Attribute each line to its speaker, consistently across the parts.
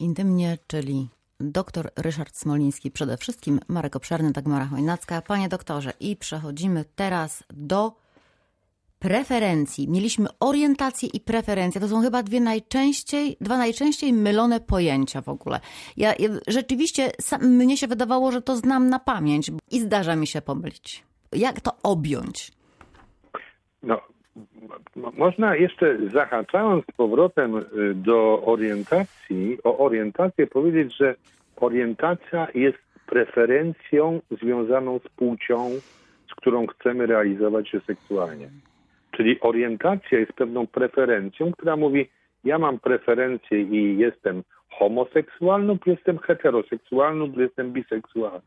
Speaker 1: intymnie, czyli dr Ryszard Smoliński, przede wszystkim Marek Obszarny, Dagmara Chojnacka. Panie doktorze, i przechodzimy teraz do preferencji. Mieliśmy orientację i preferencję. To są chyba dwie najczęściej, dwa najczęściej mylone pojęcia w ogóle. Ja, ja rzeczywiście sam, mnie się wydawało, że to znam na pamięć i zdarza mi się pomylić. Jak to objąć?
Speaker 2: No, można jeszcze zahaczając z powrotem y, do orientacji, o orientację powiedzieć, że orientacja jest preferencją związaną z płcią, z którą chcemy realizować się seksualnie. Czyli orientacja jest pewną preferencją, która mówi, ja mam preferencję i jestem homoseksualny, lub jestem heteroseksualny, lub jestem biseksualny.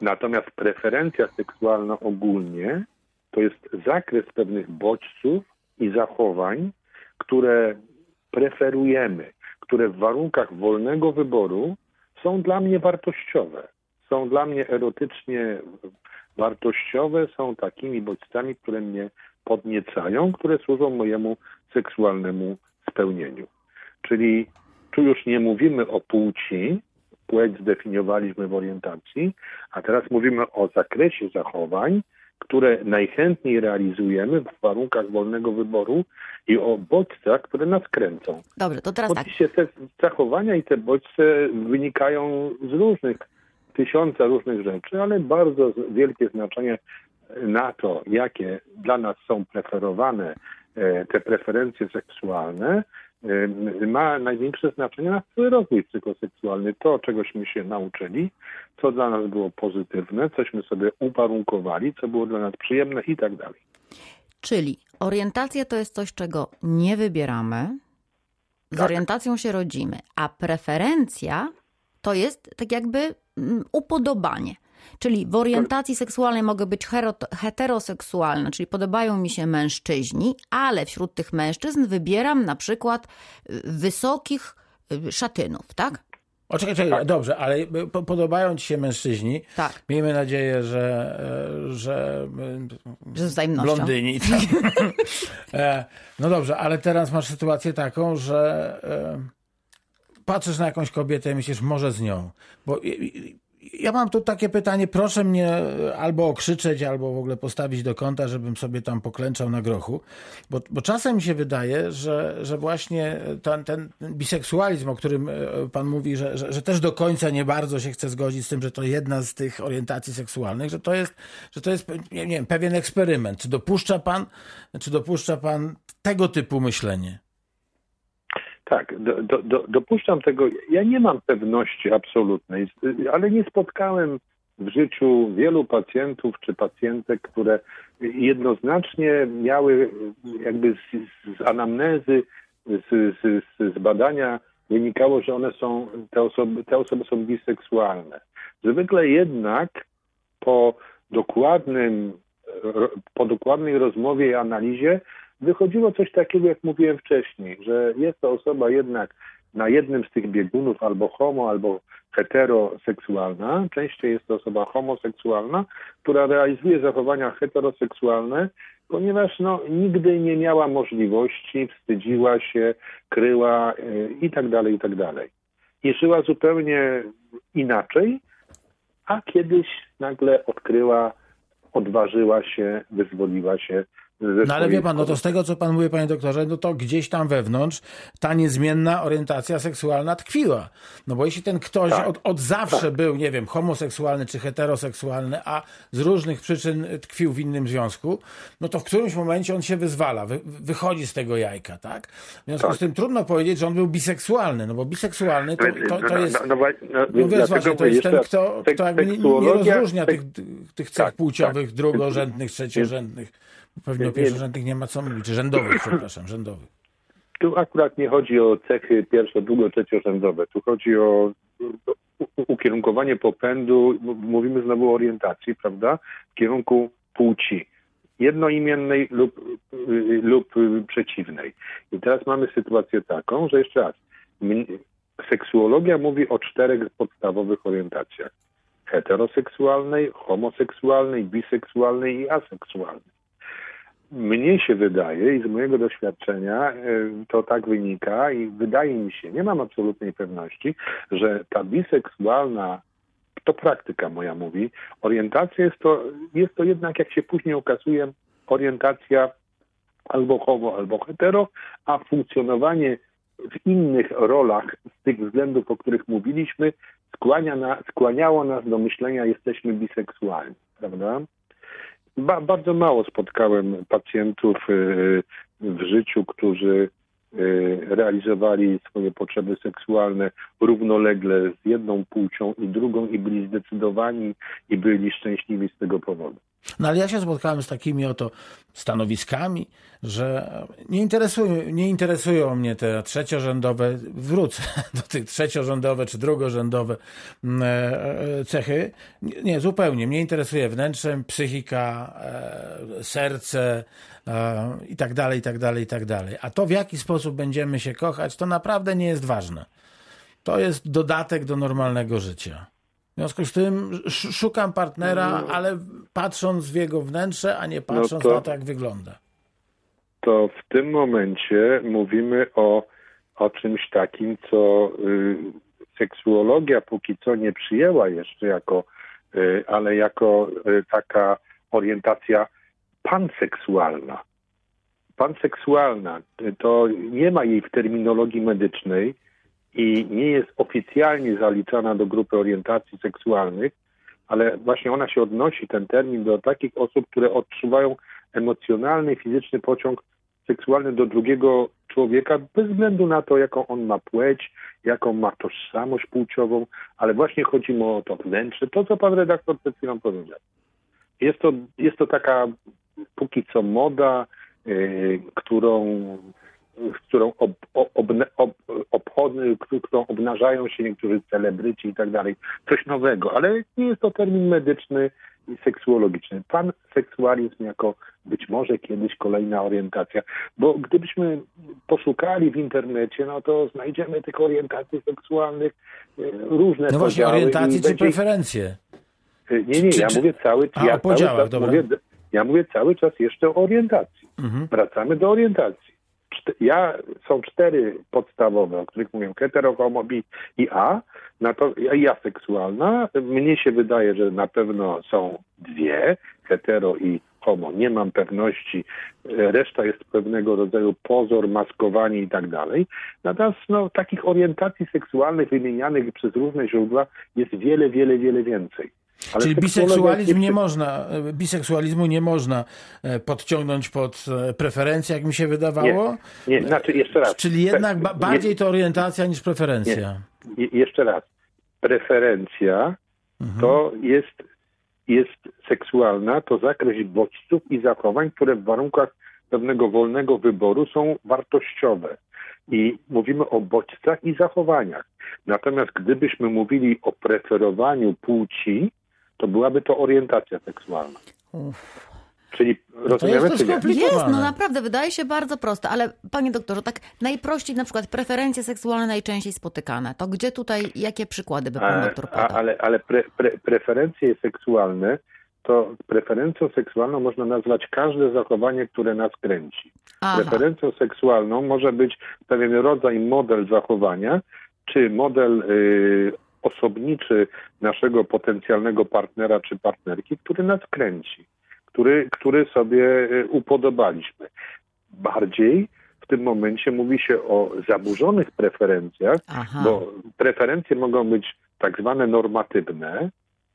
Speaker 2: Natomiast preferencja seksualna ogólnie to jest zakres pewnych bodźców i zachowań, które preferujemy, które w warunkach wolnego wyboru są dla mnie wartościowe. Są dla mnie erotycznie wartościowe, są takimi bodźcami, które mnie podniecają, które służą mojemu seksualnemu spełnieniu. Czyli tu już nie mówimy o płci, płeć zdefiniowaliśmy w orientacji, a teraz mówimy o zakresie zachowań, które najchętniej realizujemy w warunkach wolnego wyboru i o bodźcach, które nas kręcą.
Speaker 1: Dobrze, to teraz
Speaker 2: Oczywiście tak. te zachowania i te bodźce wynikają z różnych, tysiąca różnych rzeczy, ale bardzo wielkie znaczenie na to, jakie dla nas są preferowane e, te preferencje seksualne, ma największe znaczenie na cały rozwój psychoseksualny. To, czegośmy się nauczyli, co dla nas było pozytywne, cośmy sobie uwarunkowali, co było dla nas przyjemne i tak dalej.
Speaker 1: Czyli orientacja to jest coś, czego nie wybieramy, z tak. orientacją się rodzimy, a preferencja to jest tak jakby mm, upodobanie. Czyli w orientacji seksualnej mogę być heteroseksualna, czyli podobają mi się mężczyźni, ale wśród tych mężczyzn wybieram na przykład y, wysokich y, szatynów, tak?
Speaker 3: O, czekaj, czekaj, tak. dobrze, ale podobają ci się mężczyźni.
Speaker 1: Tak.
Speaker 3: Miejmy nadzieję, że, e, że,
Speaker 1: że z wzajemnością.
Speaker 3: blondyni. Tak. E, no dobrze, ale teraz masz sytuację taką, że e, patrzysz na jakąś kobietę i myślisz, może z nią. Bo ja mam tu takie pytanie, proszę mnie albo okrzyczeć, albo w ogóle postawić do kąta, żebym sobie tam poklęczał na grochu, bo, bo czasem mi się wydaje, że, że właśnie ten, ten biseksualizm, o którym e, pan mówi, że, że, że, też do końca nie bardzo się chce zgodzić z tym, że to jedna z tych orientacji seksualnych, że to jest, że to jest nie wiem, pewien eksperyment. Czy dopuszcza pan, czy dopuszcza pan tego typu myślenie?
Speaker 2: Tak, do, do, do, dopuszczam tego. Ja nie mam pewności absolutnej, ale nie spotkałem w życiu wielu pacjentów czy pacjentek, które jednoznacznie miały jakby z, z anamnezy, z, z, z, badania wynikało, że one są, te osoby, te osoby są biseksualne. Zwykle jednak po dokładnym, po dokładnej rozmowie i analizie wychodziło coś takiego, jak mówiłem wcześniej, że jest to osoba jednak na jednym z tych biegunów albo homo, albo heteroseksualna. Częściej jest to osoba homoseksualna, która realizuje zachowania heteroseksualne, ponieważ no, nigdy nie miała możliwości, wstydziła się, kryła yy, i tak dalej, i tak dalej. I żyła zupełnie inaczej, a kiedyś nagle odkryła, odważyła się, wyzwoliła się
Speaker 3: no ale wie pan, no to z tego, co pan mówi, panie doktorze, no to gdzieś tam wewnątrz ta niezmienna orientacja seksualna tkwiła. No bo jeśli ten ktoś tak. od, od zawsze tak. był, nie wiem, homoseksualny czy heteroseksualny, a z różnych przyczyn tkwił w innym związku, no to w którymś momencie on się wyzwala, wy, wychodzi z tego jajka, tak? W związku tak. z tym trudno powiedzieć, że on był biseksualny, no bo biseksualny to, to, to jest, no, no, no, no wiesz właśnie, to jest ten, kto, kto jakby nie, nie rozróżnia tych, tych cech tak, płciowych tak. drugorzędnych, trzeciorzędnych. Pewnie o pierwszorzędnych nie ma co mówić, rzędowych, przepraszam, rzędowych.
Speaker 2: Tu akurat nie chodzi o cechy pierwszo, drugo, trzeciorzędowe. Tu chodzi o ukierunkowanie popędu, mówimy znowu o orientacji, prawda, w kierunku płci jednoimiennej lub, lub przeciwnej. I teraz mamy sytuację taką, że jeszcze raz, seksuologia mówi o czterech podstawowych orientacjach. Heteroseksualnej, homoseksualnej, biseksualnej i aseksualnej. Mnie się wydaje i z mojego doświadczenia y, to tak wynika i wydaje mi się, nie mam absolutnej pewności, że ta biseksualna, to praktyka moja mówi, orientacja jest to, jest to jednak, jak się później okazuje, orientacja albo homo, albo hetero, a funkcjonowanie w innych rolach z tych względów, o których mówiliśmy, skłania na, skłaniało nas do myślenia, jesteśmy biseksualni, prawda? Ba, bardzo mało spotkałem pacjentów y, w życiu, którzy y, realizowali swoje potrzeby seksualne równolegle z jedną płcią i drugą i byli zdecydowani i byli szczęśliwi z tego powodu.
Speaker 3: No ale ja się spotkałem z takimi oto stanowiskami, że nie interesują, nie interesują mnie te trzeciorzędowe, wrócę do tych trzeciorzędowe czy drugorzędowe mm, e, cechy. Nie, nie zupełnie. Mnie interesuje wnętrze, psychika, e, serce e, i tak dalej, i tak dalej, i tak dalej. A to w jaki sposób będziemy się kochać, to naprawdę nie jest ważne. To jest dodatek do normalnego życia. W związku z tym szukam partnera, no. ale patrząc w jego wnętrze, a nie patrząc no to, na to, jak wygląda.
Speaker 2: To w tym momencie mówimy o, o czymś takim, co y, seksuologia póki co nie przyjęła jeszcze jako, y, ale jako y, taka orientacja panseksualna. Panseksualna to nie ma jej w terminologii medycznej, i nie jest oficjalnie zaliczana do grupy orientacji seksualnych, ale właśnie ona się odnosi, ten termin, do takich osób, które odczuwają emocjonalny, fizyczny pociąg seksualny do drugiego człowieka, bez względu na to, jaką on ma płeć, jaką ma tożsamość płciową, ale właśnie chodzi mu o to wnętrze, to co pan redaktor przed chwilą powiedział. Jest to, jest to taka póki co moda, yy, którą którą ob, ob, ob, którą obnażają się niektórzy celebryci i tak dalej. Coś nowego, ale nie jest to termin medyczny i seksuologiczny. Pan seksualizm jako być może kiedyś kolejna orientacja, bo gdybyśmy poszukali w internecie, no to znajdziemy tych orientacji seksualnych e, różne
Speaker 3: No właśnie, orientacje czy będzie... preferencje?
Speaker 2: E, nie, nie,
Speaker 3: czy,
Speaker 2: ja
Speaker 3: czy...
Speaker 2: mówię cały,
Speaker 3: A,
Speaker 2: ja
Speaker 3: cały czas
Speaker 2: dobra. mówię, ja mówię cały czas jeszcze o orientacji. Mhm. Wracamy do orientacji ja, są cztery podstawowe, o których mówię, hetero, homo, bi i a, na to, i aseksualna. Mnie się wydaje, że na pewno są dwie, hetero i homo. Nie mam pewności, reszta jest pewnego rodzaju pozor, maskowanie i tak dalej. Natomiast no, takich orientacji seksualnych wymienianych przez różne źródła jest wiele, wiele, wiele więcej.
Speaker 3: Ale Czyli biseksualizm nie można, biseksualizmu nie można e, podciągnąć pod e, preferencje, jak mi się wydawało?
Speaker 2: Nie, nie znaczy jeszcze raz.
Speaker 3: Czyli jednak ba bardziej to orientacja niż preferencja.
Speaker 2: Nie. Jeszcze raz. Preferencja mhm. to jest, jest seksualna, to zakres bodźców i zachowań, które w warunkach pewnego wolnego wyboru są wartościowe. I mówimy o bodźcach i zachowaniach. Natomiast gdybyśmy mówili o preferowaniu płci, to byłaby to orientacja seksualna. Uf. Czyli no rozumiemy,
Speaker 1: jest, to jest, no naprawdę, wydaje się bardzo proste, ale panie doktorze, tak najprościej na przykład preferencje seksualne najczęściej spotykane, to gdzie tutaj, jakie przykłady by pan doktor podał?
Speaker 2: Ale, ale pre, pre, preferencje seksualne, to preferencją seksualną można nazwać każde zachowanie, które nas kręci. Aha. Preferencją seksualną może być pewien rodzaj, model zachowania, czy model y, osobniczy naszego potencjalnego partnera czy partnerki, który nas kręci, który, który sobie e, upodobaliśmy. Bardziej w tym momencie mówi się o zaburzonych preferencjach, Aha. bo preferencje mogą być tak zwane normatywne,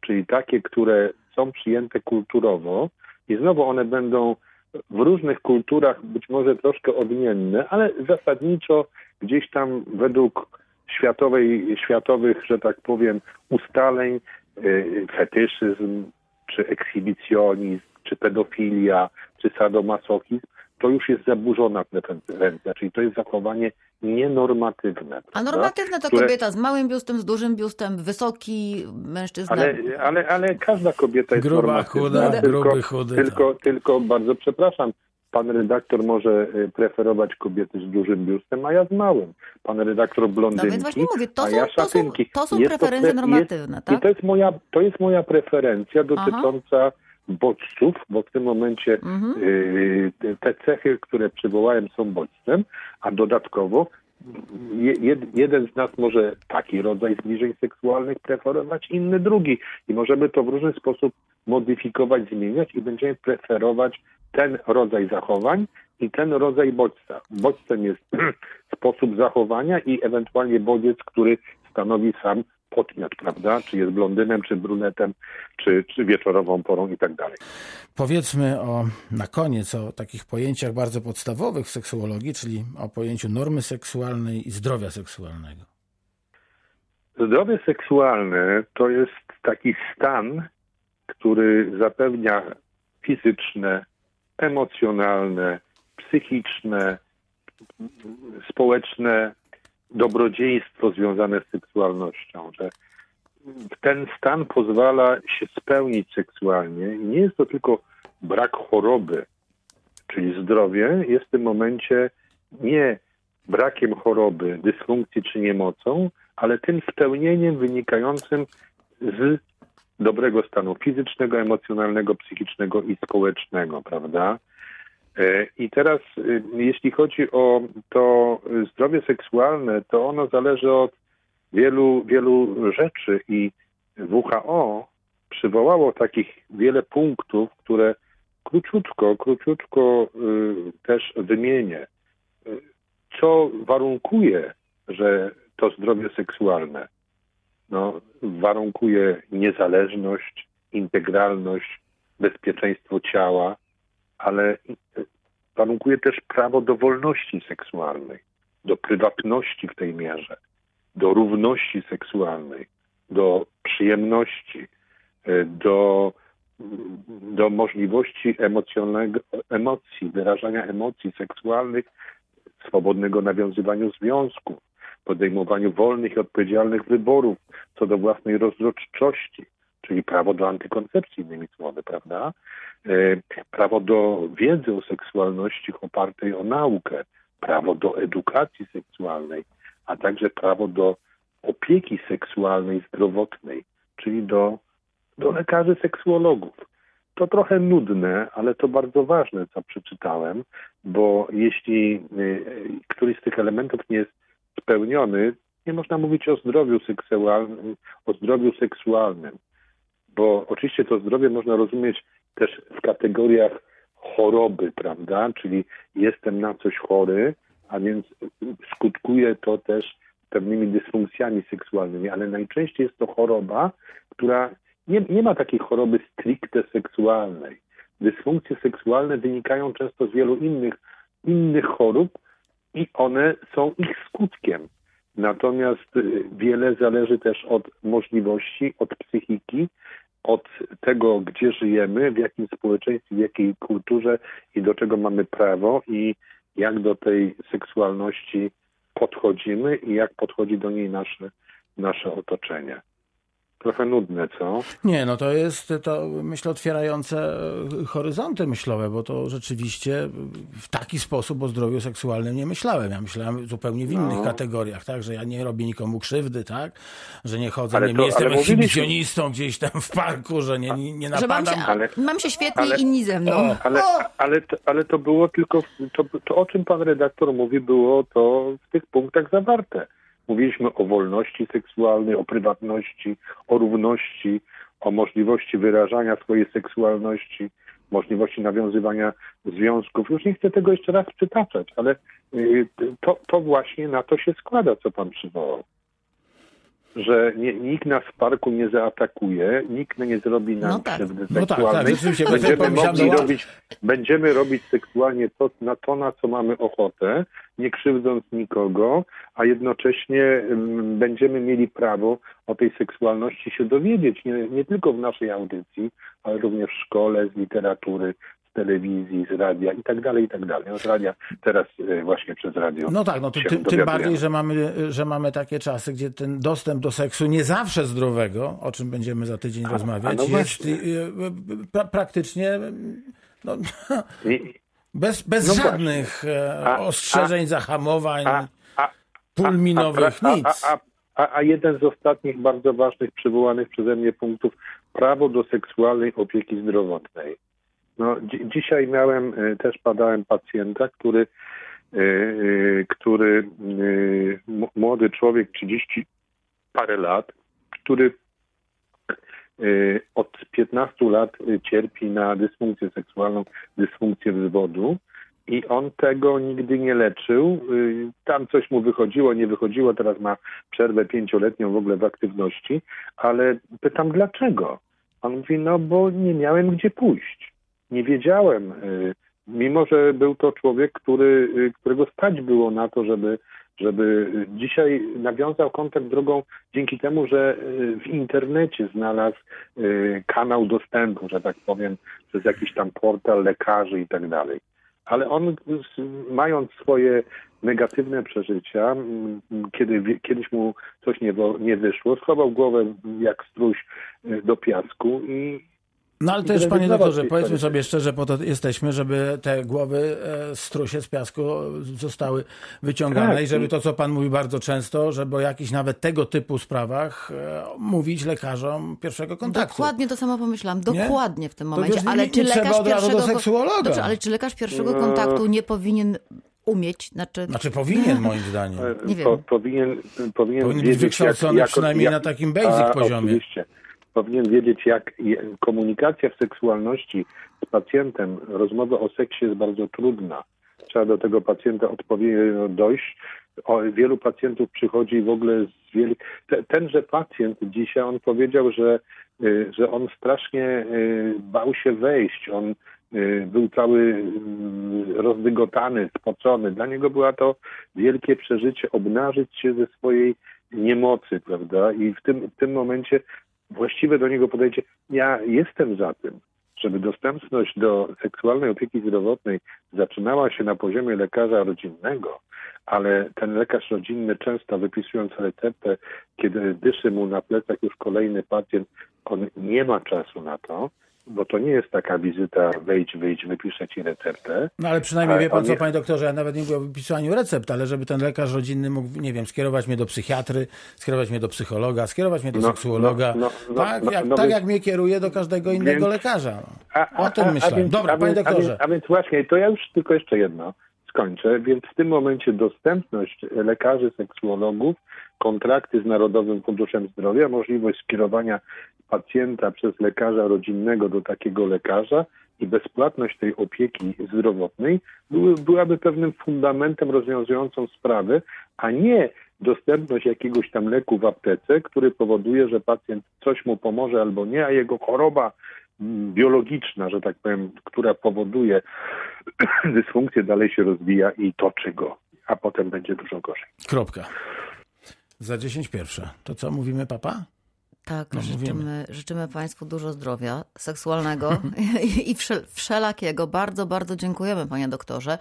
Speaker 2: czyli takie, które są przyjęte kulturowo i znowu one będą w różnych kulturach być może troszkę odmienne, ale zasadniczo gdzieś tam według światowej, światowych, że tak powiem, ustaleń, y, fetyszyzm, czy ekshibicjonizm, czy pedofilia, czy sadomasochizm, to już jest zaburzona preferencja, czyli to jest zachowanie nienormatywne.
Speaker 1: A normatywne to które... kobieta z małym biustem, z dużym biustem, wysoki mężczyzna.
Speaker 2: Ale, ale, ale każda kobieta jest
Speaker 3: Gruba,
Speaker 2: normatywna.
Speaker 3: chuda, tylko, gruby, chudy.
Speaker 2: Tylko, tak. tylko bardzo przepraszam, Pan redaktor może y, preferować kobiety z dużym biustem, a ja z małym. Pan redaktor blondynki, no właśnie mówię, to a są, ja szatynki.
Speaker 1: To są, to są preferencje pre... normatywne,
Speaker 2: jest,
Speaker 1: tak?
Speaker 2: I to jest moja, to jest moja preferencja dotycząca bodźców, bo w tym momencie y, te cechy, które przywołałem są bodźcem, a dodatkowo je, jeden z nas może taki rodzaj zbliżeń seksualnych preferować, inny drugi. I możemy to w różny sposób modyfikować, zmieniać i będziemy preferować ten rodzaj zachowań i ten rodzaj bodźca. Bodźcem jest sposób zachowania i ewentualnie bodziec, który stanowi sam podmiot, prawda? Czy jest blondynem, czy brunetem, czy, czy wieczorową porą i tak dalej.
Speaker 3: Powiedzmy o, na koniec o takich pojęciach bardzo podstawowych w seksuologii, czyli o pojęciu normy seksualnej i zdrowia seksualnego.
Speaker 2: Zdrowie seksualne to jest taki stan, który zapewnia fizyczne, emocjonalne, psychiczne, społeczne dobrodziejstwo związane z seksualnością, że ten stan pozwala się spełnić seksualnie nie jest to tylko brak choroby, czyli zdrowie, jest w tym momencie nie brakiem choroby, dysfunkcji czy niemocą, ale tym spełnieniem wynikającym z dobrego stanu fizycznego, emocjonalnego, psychicznego i społecznego, prawda? E, I teraz, y, jeśli chodzi o to zdrowie seksualne, to ono zależy od wielu, wielu rzeczy i WHO przywołało takich wiele punktów, które króciutko, króciutko y, też wymienię. Y, co warunkuje, że to zdrowie seksualne no, warunkuje niezależność, integralność, bezpieczeństwo ciała, ale warunkuje też prawo do wolności seksualnej, do prywatności w tej mierze, do równości seksualnej, do przyjemności, e, do, do możliwości emocjonalnego, emocji, wyrażania emocji seksualnych, swobodnego nawiązywaniu związków, podejmowaniu wolnych i odpowiedzialnych wyborów co do własnej rozrodczości, czyli prawo do antykoncepcji, innymi słowy, prawda? E, prawo do wiedzy o seksualności opartej o naukę, prawo do edukacji seksualnej, a także prawo do opieki seksualnej, zdrowotnej, czyli do, do lekarzy seksuologów. To trochę nudne, ale to bardzo ważne, co przeczytałem, bo jeśli y, któryś z tych elementów nie jest spełniony, nie można mówić o zdrowiu seksualnym, o zdrowiu seksualnym, bo oczywiście to zdrowie można rozumieć też w kategoriach choroby, prawda? Czyli jestem na coś chory, a więc skutkuje to też pewnymi dysfunkcjami seksualnymi, ale najczęściej jest to choroba, która nie, nie ma takiej choroby stricte seksualnej. Dysfunkcje seksualne wynikają często z wielu innych, innych chorób i one są ich skutkiem. Natomiast y, wiele zależy też od możliwości, od psychiki, tego, gdzie żyjemy, w jakim społeczeństwie, w jakiej kulturze i do czego mamy prawo i jak do tej seksualności podchodzimy i jak podchodzi do niej nasze, nasze otoczenie. Trochę nudne, co?
Speaker 3: Nie, no to jest to, myślę, otwierające horyzonty myślowe, bo to rzeczywiście w taki sposób o zdrowiu seksualnym nie myślałem. Ja myślałem zupełnie w innych no. kategoriach, tak, że ja nie robię nikomu krzywdy, tak, że nie chodzę, ale nie, to, nie jestem ekshibicjonistą gdzieś tam w parku, że nie, nie, nie napadam.
Speaker 1: Że mam się, ale, mam się świetnie ale, inni ze mną. O,
Speaker 2: ale, ale, to, ale to było tylko, to, to o czym pan redaktor mówi, było to w tych punktach zawarte Mówiliśmy o wolności seksualnej, o prywatności, o równości, o możliwości wyrażania swojej seksualności, możliwości nawiązywania związków. Już nie chcę tego jeszcze raz przytaczać, ale y, to, to właśnie na to się składa, co pan przywołał że nie, nikt nas w parku nie zaatakuje, nikt nie zrobi nam no tak. krzywdy no seksualnej. Tak, tak, będziemy mogli robić, będziemy robić seksualnie to na, to, na co mamy ochotę, nie krzywdząc nikogo, a jednocześnie um, będziemy mieli prawo o tej seksualności się dowiedzieć, nie, nie tylko w naszej audycji, ale również w szkole, z literatury, telewizji, z radia i tak dalej, i tak dalej. Z radia teraz e, właśnie przez radio.
Speaker 3: No tak, no to ty, tym bardziej, że mamy, że mamy takie czasy, gdzie ten dostęp do seksu nie zawsze zdrowego, o czym będziemy za tydzień a, rozmawiać, a no jest e, e, pra, praktycznie no, bez, bez no żadnych a, ostrzeżeń, zahamowań, pulminowych, nic.
Speaker 2: A, a jeden z ostatnich bardzo ważnych przywołanych przeze mnie punktów prawo do seksualnej opieki zdrowotnej. No, dzi- dzisiaj miałem, y, też badałem pacjenta, który, y, y, który y, m- młody człowiek, 30 parę lat, który y, od 15 lat y, cierpi na dysfunkcję seksualną, dysfunkcję wzwodu i on tego nigdy nie leczył. Tam coś mu wychodziło, nie wychodziło, teraz ma przerwę pięcioletnią w ogóle w aktywności, ale pytam dlaczego? On mówi, no bo nie miałem gdzie pójść. Nie wiedziałem, y, mimo że był to człowiek, który, y, którego stać było na to, żeby, żeby y, dzisiaj nawiązał kontakt drogą dzięki temu, że w internecie znalazł kanał dostępu, że tak powiem, przez jakiś tam portal lekarzy i tak dalej. Ale on, mając swoje negatywne przeżycia, kiedy kiedyś mu coś nie, nie wyszło, schował głowę jak struś do piasku i,
Speaker 3: No ale też, panie doktorze, powiedzmy sobie szczerze, po to jesteśmy, żeby te głowy e, strusie z piasku zostały wyciągane
Speaker 2: Tak.
Speaker 3: i żeby to, co pan mówi bardzo często, żeby o jakichś nawet tego typu sprawach e, mówić lekarzom pierwszego kontaktu.
Speaker 1: Dokładnie to samo pomyślałam. Dokładnie w tym momencie.
Speaker 3: wiesz, nie-
Speaker 1: Ale
Speaker 3: nie
Speaker 1: czy lekarz
Speaker 3: do
Speaker 1: pierwszego
Speaker 3: seksuologa.
Speaker 1: Dobrze, ale czy lekarz pierwszego
Speaker 2: No.
Speaker 1: kontaktu nie powinien umieć, znaczy
Speaker 3: Znaczy powinien, moim zdaniem.
Speaker 2: e,
Speaker 1: Nie wiem.
Speaker 2: po, powinien, powinien,
Speaker 3: Powinien być
Speaker 2: wiedzieć,
Speaker 3: wykształcony
Speaker 2: jak,
Speaker 3: przynajmniej na takim basic
Speaker 2: a,
Speaker 3: poziomie.
Speaker 2: Oczywiście. Powinien wiedzieć, jak komunikacja w seksualności z pacjentem, rozmowa o seksie jest bardzo trudna. Trzeba do tego pacjenta odpowiednio dojść. O, wielu pacjentów przychodzi w ogóle z wiel... Te, tenże pacjent dzisiaj, on powiedział, że, y, że on strasznie y, bał się wejść. On y, był cały rozdygotany, spocony. Dla niego była to wielkie przeżycie obnażyć się ze swojej niemocy, prawda? I w tym, w tym momencie właściwe do niego podejście. Ja jestem za tym, żeby dostępność do seksualnej opieki zdrowotnej zaczynała się na poziomie lekarza rodzinnego, ale ten lekarz rodzinny często wypisując receptę, kiedy dyszy mu na plecach już kolejny pacjent, on nie ma czasu na to, bo to nie jest taka wizyta, wejdź, wyjdź, wypiszę ci receptę.
Speaker 3: No ale przynajmniej
Speaker 2: Ale
Speaker 3: wie pan co,
Speaker 2: nie-
Speaker 3: panie doktorze, ja nawet nie mówię o wypisaniu recept, ale żeby ten lekarz rodzinny mógł, nie wiem, skierować mnie do psychiatry, skierować mnie do psychologa, skierować mnie do
Speaker 2: No,
Speaker 3: seksuologa,
Speaker 2: no, no,
Speaker 3: tak,
Speaker 2: no,
Speaker 3: jak,
Speaker 2: no
Speaker 3: tak
Speaker 2: więc-
Speaker 3: jak mnie kieruje do każdego innego
Speaker 2: więc-
Speaker 3: lekarza.
Speaker 2: A,
Speaker 3: O tym myślałem.
Speaker 2: więc-
Speaker 3: Dobra, panie
Speaker 2: więc-
Speaker 3: doktorze.
Speaker 2: A więc, a więc właśnie, to ja już tylko jeszcze jedno skończę. Więc w tym momencie dostępność lekarzy, seksuologów, kontrakty z Narodowym Funduszem Zdrowia, możliwość skierowania pacjenta przez lekarza rodzinnego do takiego lekarza i bezpłatność tej opieki zdrowotnej były, byłaby pewnym fundamentem rozwiązującą sprawę, a nie dostępność jakiegoś tam leku w aptece, który powoduje, że pacjent coś mu pomoże albo nie, a jego choroba mm, biologiczna, że tak powiem, która powoduje dysfunkcję, dalej się rozwija i toczy go, a potem będzie dużo gorzej.
Speaker 3: Kropka. Za 10 pierwsze. To co, mówimy papa?
Speaker 1: tak,
Speaker 3: No,
Speaker 1: życzymy,
Speaker 3: mówimy.
Speaker 1: życzymy Państwu dużo zdrowia seksualnego i, i wszel- wszelakiego. Bardzo, bardzo dziękujemy, panie doktorze.